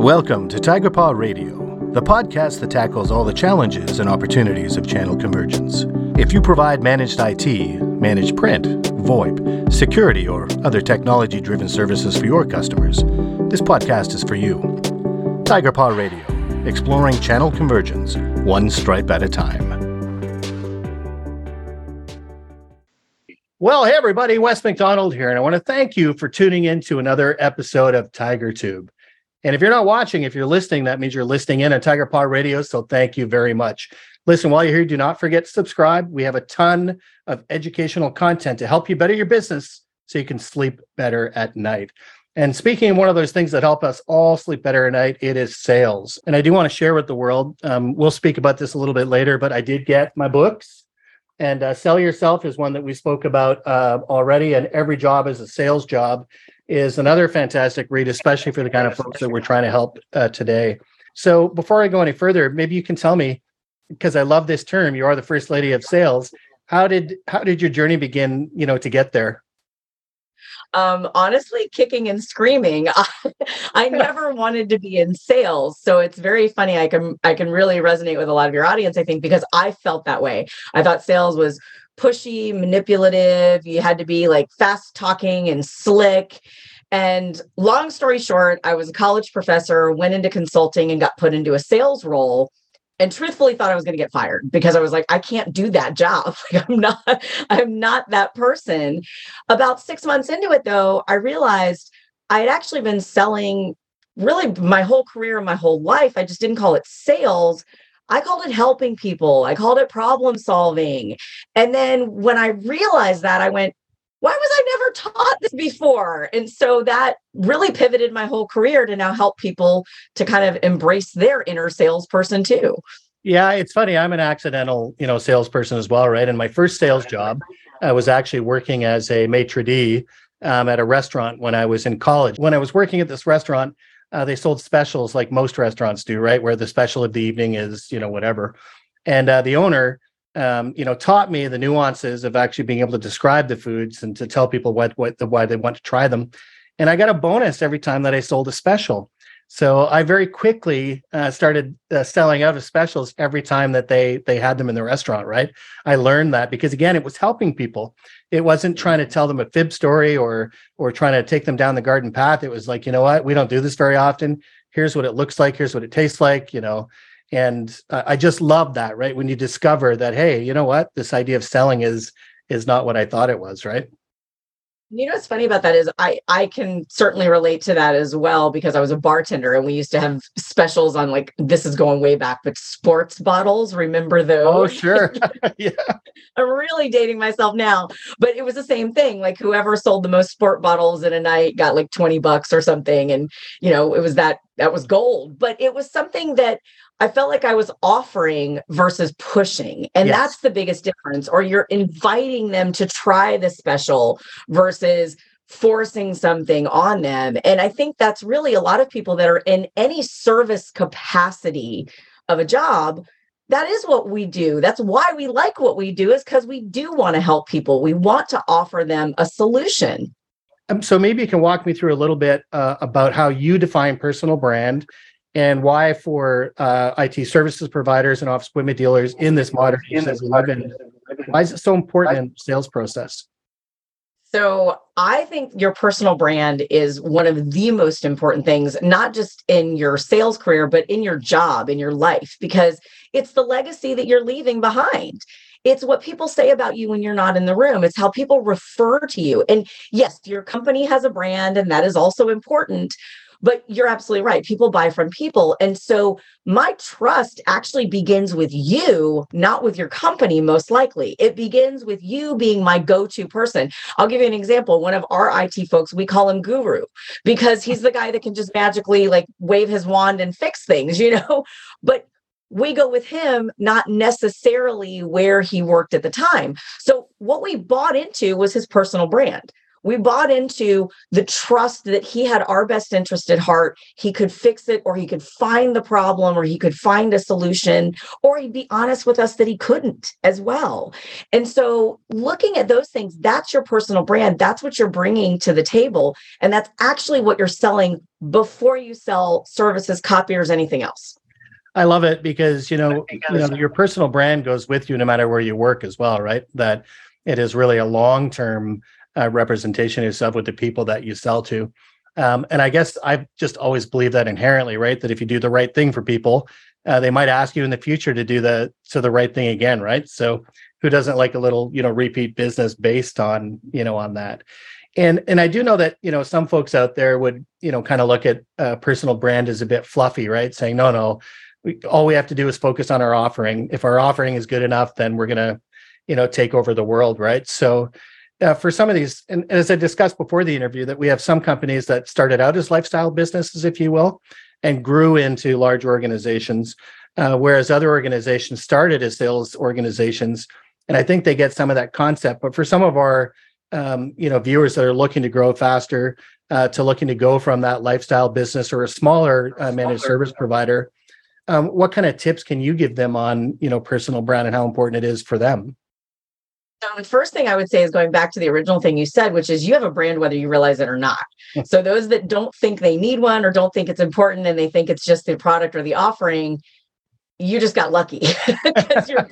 Welcome to Tiger Paw Radio, the podcast that tackles all the challenges and opportunities of channel convergence. If you provide managed IT, managed print, VoIP, security, or other technology driven services for your customers, this podcast is for you. Tiger Paw Radio, exploring channel convergence, one stripe at a time. Well, hey everybody, Wes McDonald here, and I want to thank you for tuning in to another episode of Tiger Tube. And if you're not watching, if you're listening, that means you're listening in on Tiger Paw Radio. So thank you very much. Listen, while you're here, do not forget to subscribe. We have a ton of educational content to help you better your business so you can sleep better at night. And speaking of one of those things that help us all sleep better at night, it is sales. And I do want to share with the world. Um, we'll speak about this a little bit later, but I did get my books. And uh, Sell Yourself is one that we spoke about uh, already. And every job is a sales job is another fantastic read, especially for the kind of folks that we're trying to help uh, today. So before I go any further, maybe you can tell me, because I love this term, you are the first lady of sales. How did how did your journey begin? You know, to get there. Um, honestly, kicking and screaming. I never wanted to be in sales, so it's very funny. I can I can really resonate with a lot of your audience. I think because I felt that way. I thought sales was pushy, manipulative. You had to be like fast talking and slick. And long story short, I was a college professor, went into consulting and got put into a sales role and truthfully thought I was going to get fired because I was like, I can't do that job. Like, I'm not, I'm not that person. About six months into it, though, I realized I had actually been selling really my whole career, my whole life. I just didn't call it sales. I called it helping people. I called it problem solving. And then when I realized that, I went, why was I never taught this before? And so that really pivoted my whole career to now help people to kind of embrace their inner salesperson too. Yeah, it's funny. I'm an accidental, you know, salesperson as well, right? And my first sales job, I was actually working as a maitre d' um, at a restaurant when I was in college. When I was working at this restaurant, uh, they sold specials like most restaurants do, right? Where the special of the evening is, you know, whatever. And uh, the owner, um, you know, taught me the nuances of actually being able to describe the foods and to tell people what what the why they want to try them. And I got a bonus every time that I sold a special. So I very quickly uh, started uh, selling out of specials every time that they they had them in the restaurant. Right, I learned that because again, it was helping people. It wasn't trying to tell them a fib story or or trying to take them down the garden path. It was like, you know what, we don't do this very often. Here's what it looks like. Here's what it tastes like. You know, and uh, I just love that. Right, when you discover that, hey, you know what, this idea of selling is is not what I thought it was. Right. You know what's funny about that is I I can certainly relate to that as well because I was a bartender and we used to have specials on like this is going way back, but sports bottles. Remember those? Oh, sure. yeah. I'm really dating myself now, but it was the same thing. Like whoever sold the most sport bottles in a night got like 20 bucks or something. And you know, it was that that was gold. But it was something that I felt like I was offering versus pushing. And yes. that's the biggest difference. Or you're inviting them to try the special versus forcing something on them. And I think that's really a lot of people that are in any service capacity of a job. That is what we do. That's why we like what we do, is because we do want to help people. We want to offer them a solution. Um, so maybe you can walk me through a little bit uh, about how you define personal brand and why for uh, IT services providers and office equipment dealers in this modern age why is it so important in sales process? So I think your personal brand is one of the most important things, not just in your sales career, but in your job, in your life, because it's the legacy that you're leaving behind. It's what people say about you when you're not in the room. It's how people refer to you. And yes, your company has a brand, and that is also important. But you're absolutely right. People buy from people. And so my trust actually begins with you, not with your company, most likely. It begins with you being my go to person. I'll give you an example. One of our IT folks, we call him Guru because he's the guy that can just magically like wave his wand and fix things, you know? But we go with him, not necessarily where he worked at the time. So, what we bought into was his personal brand we bought into the trust that he had our best interest at heart. He could fix it, or he could find the problem, or he could find a solution, or he'd be honest with us that he couldn't as well. And so, looking at those things, that's your personal brand. That's what you're bringing to the table. And that's actually what you're selling before you sell services, copiers, anything else. I love it because you know, you know your personal brand goes with you no matter where you work as well, right? That it is really a long-term uh, representation of yourself with the people that you sell to. Um, and I guess I've just always believed that inherently, right? That if you do the right thing for people, uh, they might ask you in the future to do the to the right thing again, right? So who doesn't like a little, you know, repeat business based on, you know, on that? And and I do know that you know some folks out there would you know kind of look at uh, personal brand as a bit fluffy, right? Saying no, no, we, all we have to do is focus on our offering. If our offering is good enough, then we're gonna you know take over the world, right? So uh, for some of these, and, and as I discussed before the interview, that we have some companies that started out as lifestyle businesses, if you will, and grew into large organizations, uh, whereas other organizations started as sales organizations. And I think they get some of that concept. But for some of our um, you know viewers that are looking to grow faster, uh, to looking to go from that lifestyle business or a smaller uh, managed service provider, um, what kind of tips can you give them on you know personal brand and how important it is for them? So the first thing I would say is going back to the original thing you said, which is you have a brand whether you realize it or not. so those that don't think they need one or don't think it's important and they think it's just the product or the offering, you just got lucky because your,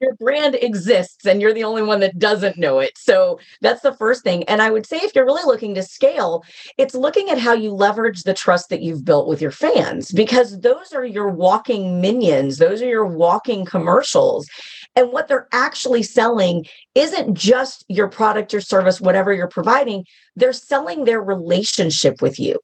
your brand exists and you're the only one that doesn't know it. So that's the first thing. And I would say if you're really looking to scale, it's looking at how you leverage the trust that you've built with your fans because those are your walking minions, those are your walking commercials. And what they're actually selling isn't just your product or service, whatever you're providing, they're selling their relationship with you.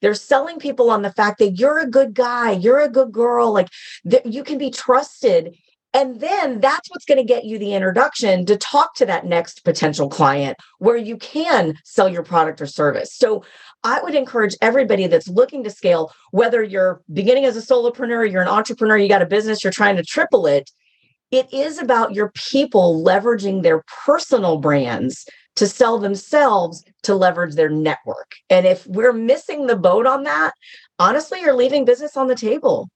They're selling people on the fact that you're a good guy, you're a good girl, like that you can be trusted. And then that's what's going to get you the introduction to talk to that next potential client where you can sell your product or service. So I would encourage everybody that's looking to scale, whether you're beginning as a solopreneur, you're an entrepreneur, you got a business, you're trying to triple it. It is about your people leveraging their personal brands to sell themselves to leverage their network. And if we're missing the boat on that, honestly, you're leaving business on the table.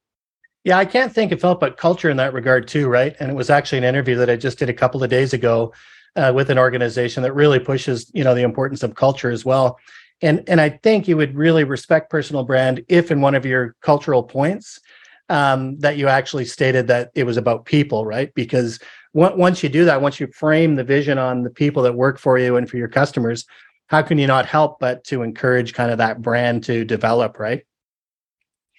Yeah, I can't think of help but culture in that regard too, right? And it was actually an interview that I just did a couple of days ago uh, with an organization that really pushes, you know, the importance of culture as well. And and I think you would really respect personal brand if in one of your cultural points um, that you actually stated that it was about people, right? Because once you do that, once you frame the vision on the people that work for you and for your customers, how can you not help but to encourage kind of that brand to develop, right?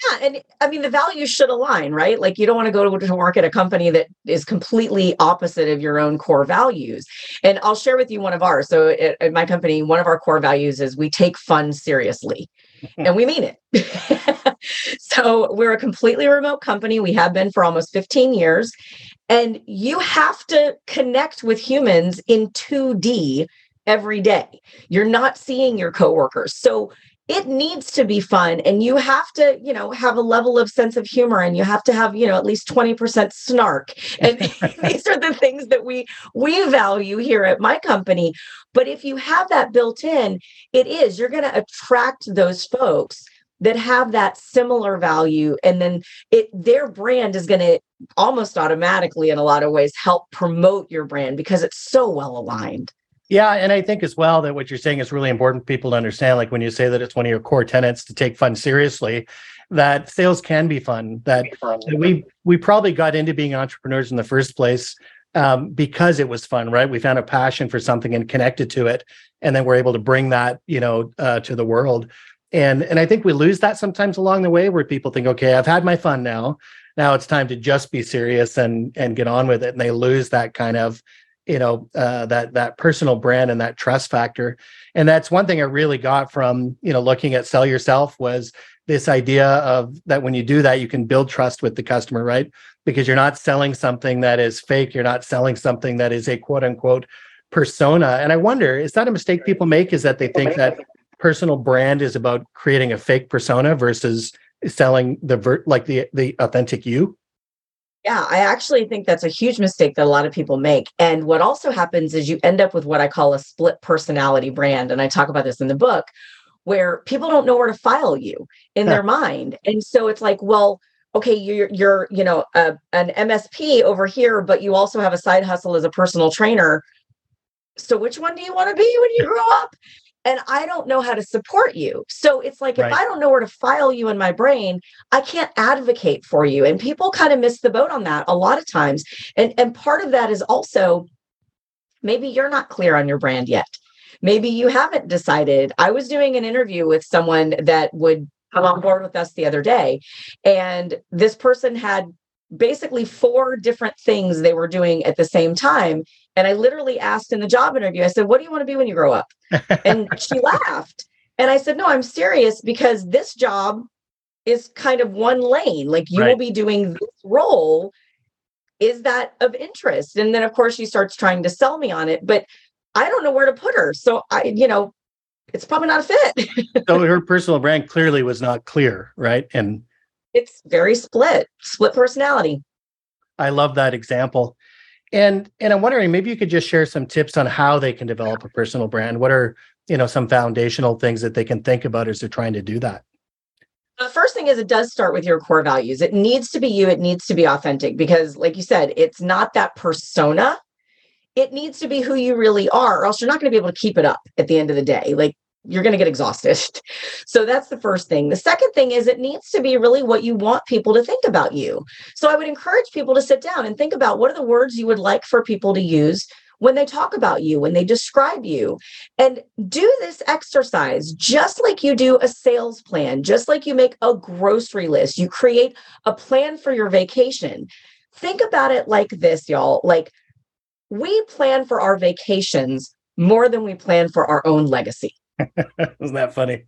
Yeah, and I mean the values should align, right? Like you don't want to go to work at a company that is completely opposite of your own core values. And I'll share with you one of ours. So at, at my company, one of our core values is we take fun seriously, mm-hmm. and we mean it. so we're a completely remote company. We have been for almost 15 years, and you have to connect with humans in 2D every day. You're not seeing your coworkers. So it needs to be fun and you have to you know have a level of sense of humor and you have to have you know at least 20% snark and these are the things that we we value here at my company but if you have that built in it is you're going to attract those folks that have that similar value and then it their brand is going to almost automatically in a lot of ways help promote your brand because it's so well aligned. Yeah and i think as well that what you're saying is really important for people to understand like when you say that it's one of your core tenets to take fun seriously that sales can be fun that, that we we probably got into being entrepreneurs in the first place um, because it was fun right? We found a passion for something and connected to it and then we're able to bring that you know uh, to the world and and i think we lose that sometimes along the way where people think okay i've had my fun now. Now it's time to just be serious and and get on with it. And they lose that kind of you know uh, that that personal brand and that trust factor. And that's one thing i really got from you know looking at sell yourself was this idea of that when you do that you can build trust with the customer right? Because you're not selling something that is fake. You're not selling something that is a quote unquote persona. And i wonder is that a mistake people make is that they think that personal brand is about creating a fake persona versus selling the ver- like the the authentic you Yeah, I actually think that's a huge mistake that a lot of people make. And what also happens is you end up with what I call a split personality brand. And I talk about this in the book, where people don't know where to file you in their mind. And so it's like, well, okay, you're you're, you know, a, an MSP over here, but you also have a side hustle as a personal trainer. So which one do you want to be when you grow up? And I don't know how to support you. So it's like right. if I don't know where to file you in my brain, I can't advocate for you. And people kind of miss the boat on that a lot of times. And and part of that is also maybe you're not clear on your brand yet. Maybe you haven't decided. I was doing an interview with someone that would come on board with us the other day and this person had basically four different things they were doing at the same time and I literally asked in the job interview, I said, What do you want to be when you grow up? And she laughed. And I said, No, I'm serious because this job is kind of one lane. Like you right. will be doing this role. Is that of interest? And then, of course, she starts trying to sell me on it, but I don't know where to put her. So I, you know, it's probably not a fit. so her personal brand clearly was not clear, right? And it's very split, split personality. I love that example. And and I'm wondering maybe you could just share some tips on how they can develop a personal brand. What are, you know, some foundational things that they can think about as they're trying to do that? The first thing is it does start with your core values. It needs to be you, it needs to be authentic because like you said, it's not that persona. It needs to be who you really are, or else you're not going to be able to keep it up at the end of the day. Like you're going to get exhausted. So that's the first thing. The second thing is it needs to be really what you want people to think about you. So I would encourage people to sit down and think about what are the words you would like for people to use when they talk about you, when they describe you. And do this exercise just like you do a sales plan, just like you make a grocery list, you create a plan for your vacation. Think about it like this, y'all. Like we plan for our vacations more than we plan for our own legacy. Isn't that funny?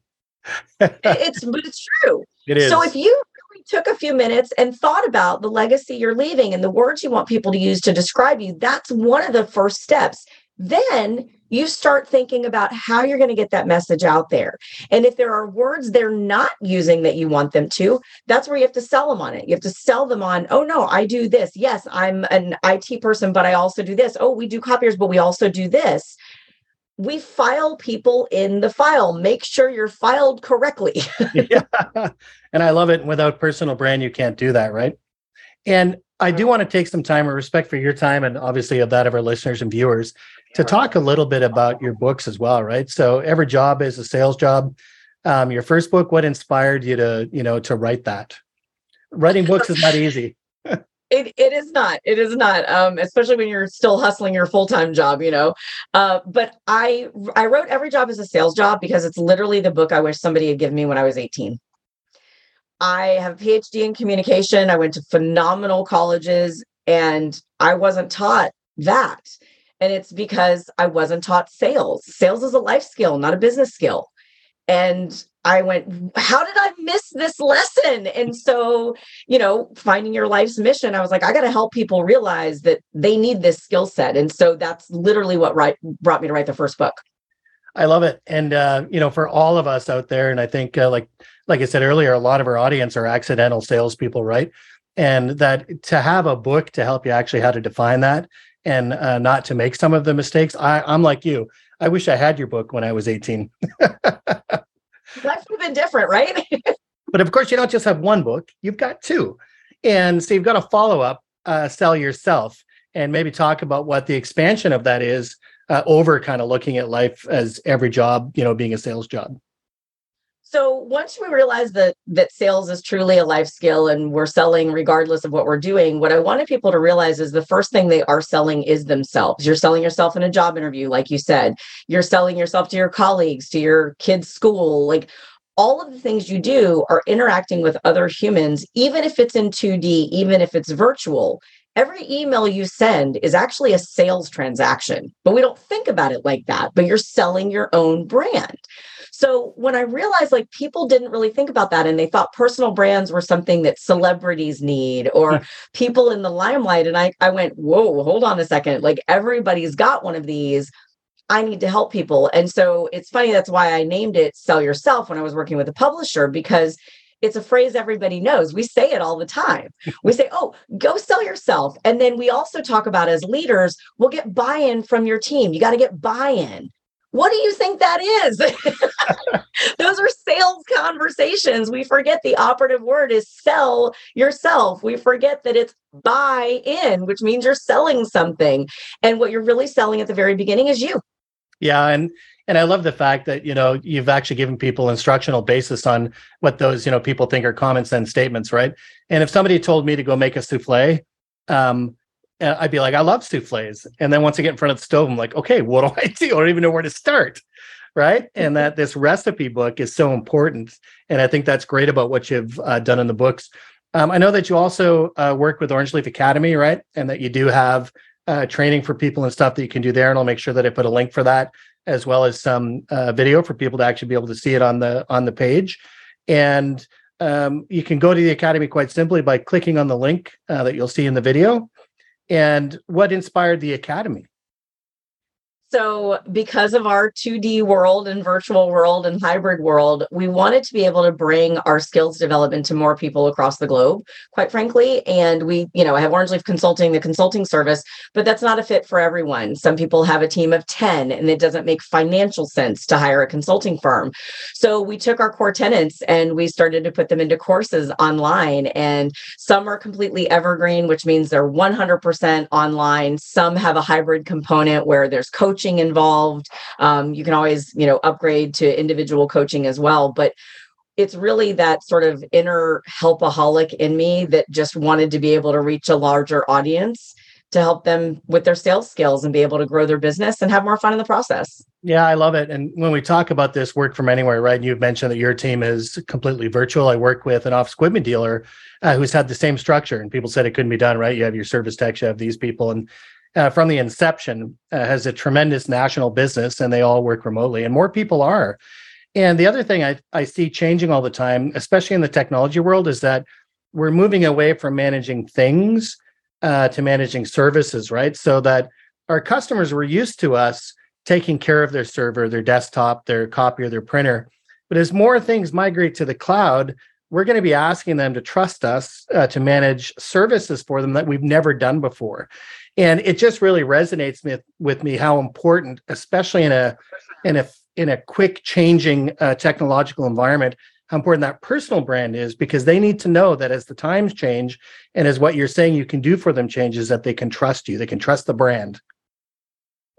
it's but it's true. It is. So if you really took a few minutes and thought about the legacy you're leaving and the words you want people to use to describe you, that's one of the first steps. Then you start thinking about how you're going to get that message out there. And if there are words they're not using that you want them to, that's where you have to sell them on it. You have to sell them on, oh no, I do this. Yes, I'm an IT person, but I also do this. Oh, we do copiers, but we also do this we file people in the file. Make sure you're filed correctly. yeah. And I love it. Without personal brand, you can't do that, right? And I do want to take some time and respect for your time and obviously of that of our listeners and viewers to talk a little bit about your books as well, right? So every job is a sales job. Um, your first book, what inspired you to, you know, to write that? Writing books is not easy. it, it is not it is not um, especially when you're still hustling your full-time job you know? Uh, but i i wrote every job as a sales job because it's literally the book i wish somebody had given me when i was 18 i have a phd in communication. I went to phenomenal colleges and i wasn't taught that. And it's because i wasn't taught sales. Sales is a life skill not a business skill. And I went, how did I miss this lesson? And so, you know, finding your life's mission, I was like, I got to help people realize that they need this skill set. And so that's literally what right, brought me to write the first book. I love it. And, uh, you know, for all of us out there, and I think, uh, like, like I said earlier, a lot of our audience are accidental salespeople, right? And that to have a book to help you actually how to define that and uh, not to make some of the mistakes. I, I'm like you. I wish I had your book when I was 18. life would have been different, right? but of course, you don't just have one book, you've got two. And so you've got a follow up, uh, Sell Yourself, and maybe talk about what the expansion of that is uh, over kind of looking at life as every job, you know, being a sales job. So once we realize that that sales is truly a life skill and we're selling regardless of what we're doing, what I wanted people to realize is the first thing they are selling is themselves. You're selling yourself in a job interview, like you said. You're selling yourself to your colleagues, to your kids' school, like all of the things you do are interacting with other humans, even if it's in 2D, even if it's virtual. Every email you send is actually a sales transaction, but we don't think about it like that. But you're selling your own brand. So when I realized like people didn't really think about that and they thought personal brands were something that celebrities need or hmm. people in the limelight. And I, I went, whoa, hold on a second. Like everybody's got one of these. I need to help people. And so it's funny, that's why I named it Sell Yourself when I was working with a publisher, because it's a phrase everybody knows. We say it all the time. We say, oh, go sell yourself. And then we also talk about as leaders, we'll get buy in from your team. You got to get buy in. What do you think that is? Those are sales conversations. We forget the operative word is sell yourself. We forget that it's buy in, which means you're selling something. And what you're really selling at the very beginning is you. Yeah. And and I love the fact that you know you've actually given people instructional basis on what those you know people think are common sense statements, right? And if somebody told me to go make a souffle, um, uh, I'd be like, I love souffles. And then once I get in front of the stove, I'm like, okay, what do I do? I don't even know where to start. Right. And that this recipe book is so important. And I think that's great about what you've uh, done in the books. Um, I know that you also uh, work with Orange Leaf Academy, right? And that you do have uh, training for people and stuff that you can do there. And I'll make sure that I put a link for that as well as some uh, video for people to actually be able to see it on the on the page. And um, you can go to the academy quite simply by clicking on the link uh, that you'll see in the video and what inspired the academy so, because of our 2D world and virtual world and hybrid world, we wanted to be able to bring our skills development to more people across the globe, quite frankly. And we, you know, I have Orange Leaf Consulting, the consulting service, but that's not a fit for everyone. Some people have a team of 10 and it doesn't make financial sense to hire a consulting firm. So, we took our core tenants and we started to put them into courses online. And some are completely evergreen, which means they're 100% online. Some have a hybrid component where there's coaching coaching involved. Um, you can always, you know, upgrade to individual coaching as well. But it's really that sort of inner helpaholic in me that just wanted to be able to reach a larger audience to help them with their sales skills and be able to grow their business and have more fun in the process. Yeah, I love it. And when we talk about this work from anywhere, right? You've mentioned that your team is completely virtual. I work with an office equipment dealer uh, who's had the same structure, and people said it couldn't be done, right? You have your service techs, you have these people, and uh, from the inception uh, has a tremendous national business and they all work remotely and more people are. And the other thing I, I see changing all the time especially in the technology world is that we're moving away from managing things uh, to managing services right? So that our customers were used to us taking care of their server their desktop their copier their printer. But as more things migrate to the cloud we're going to be asking them to trust us uh, to manage services for them that we've never done before. And it just really resonates with, with me how important especially in a in a in a quick changing uh, technological environment how important that personal brand is because they need to know that as the times change and as what you're saying you can do for them changes that they can trust you they can trust the brand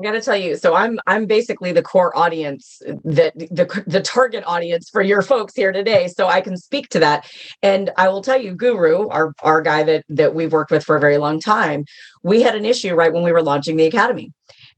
I got to tell you, so I'm I'm basically the core audience that the the target audience for your folks here today. So I can speak to that, and I will tell you, Guru, our our guy that that we've worked with for a very long time, we had an issue right when we were launching the academy,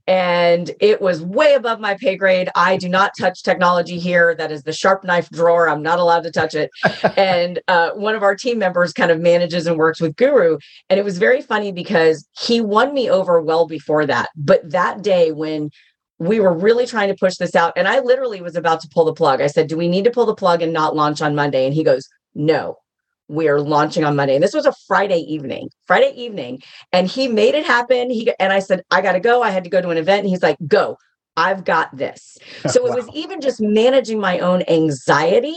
and it was way above my pay grade. I do not touch technology here. That is the sharp knife drawer. I'm not allowed to touch it. and uh, one of our team members kind of manages and works with Guru. And it was very funny because he won me over well before that. But that day when we were really trying to push this out, and I literally was about to pull the plug. I said, Do we need to pull the plug and not launch on Monday? And he goes, No, we are launching on Monday. And this was a Friday evening, Friday evening. And he made it happen. He and I said, I gotta go. I had to go to an event. And he's like, go, I've got this. So wow. it was even just managing my own anxiety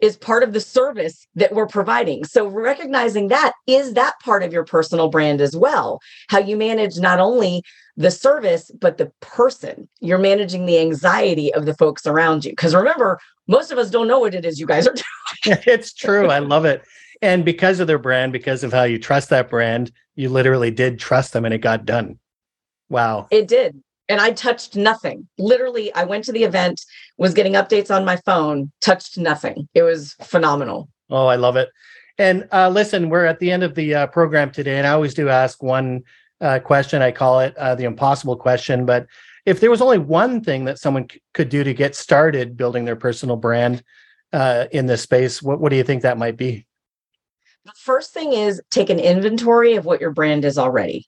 is part of the service that we're providing. So recognizing that is that part of your personal brand as well. How you manage not only the service, but the person. You're managing the anxiety of the folks around you. Because remember, most of us don't know what it is you guys are doing. it's true. I love it. And because of their brand, because of how you trust that brand, you literally did trust them and it got done. Wow. It did. And I touched nothing. Literally, I went to the event, was getting updates on my phone, touched nothing. It was phenomenal. Oh, I love it. And uh, listen, we're at the end of the uh, program today, and I always do ask one uh, question. I call it uh, the impossible question. But if there was only one thing that someone c- could do to get started building their personal brand uh, in this space, what, what do you think that might be? The first thing is take an inventory of what your brand is already.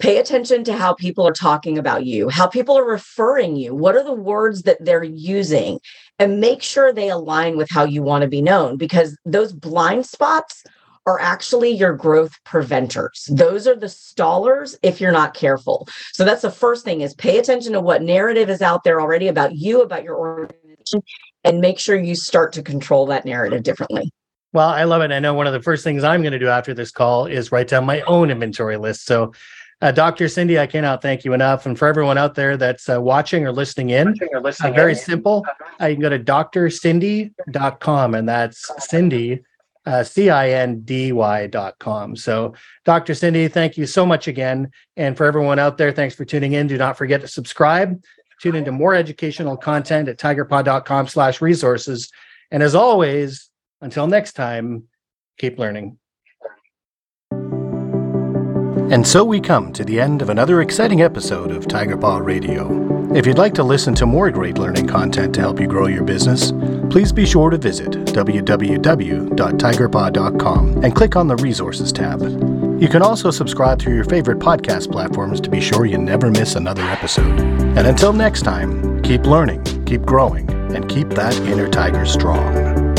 Pay attention to how people are talking about you, how people are referring you. What are the words that they're using? And make sure they align with how you want to be known because those blind spots are actually your growth preventers. Those are the stallers if you're not careful. So that's the first thing is pay attention to what narrative is out there already about you, about your organization, and make sure you start to control that narrative differently. Well, I love it. I know one of the first things I'm going to do after this call is write down my own inventory list. So, uh, Dr. Cindy, I cannot thank you enough. And for everyone out there that's uh, watching or listening in, uh, very simple. Uh, you can go to drcindy.com, and that's Cindy, uh, C I N D Y.com. So, Dr. Cindy, thank you so much again. And for everyone out there, thanks for tuning in. Do not forget to subscribe. Tune into more educational content at tigerpaw.com slash resources. And as always, until next time, keep learning. And so we come to the end of another exciting episode of Tiger Paw Radio. If you'd like to listen to more great learning content to help you grow your business, please be sure to visit www.tigerpaw.com and click on the Resources tab. You can also subscribe through your favorite podcast platforms to be sure you never miss another episode. And until next time, keep learning, keep growing, and keep that inner tiger strong.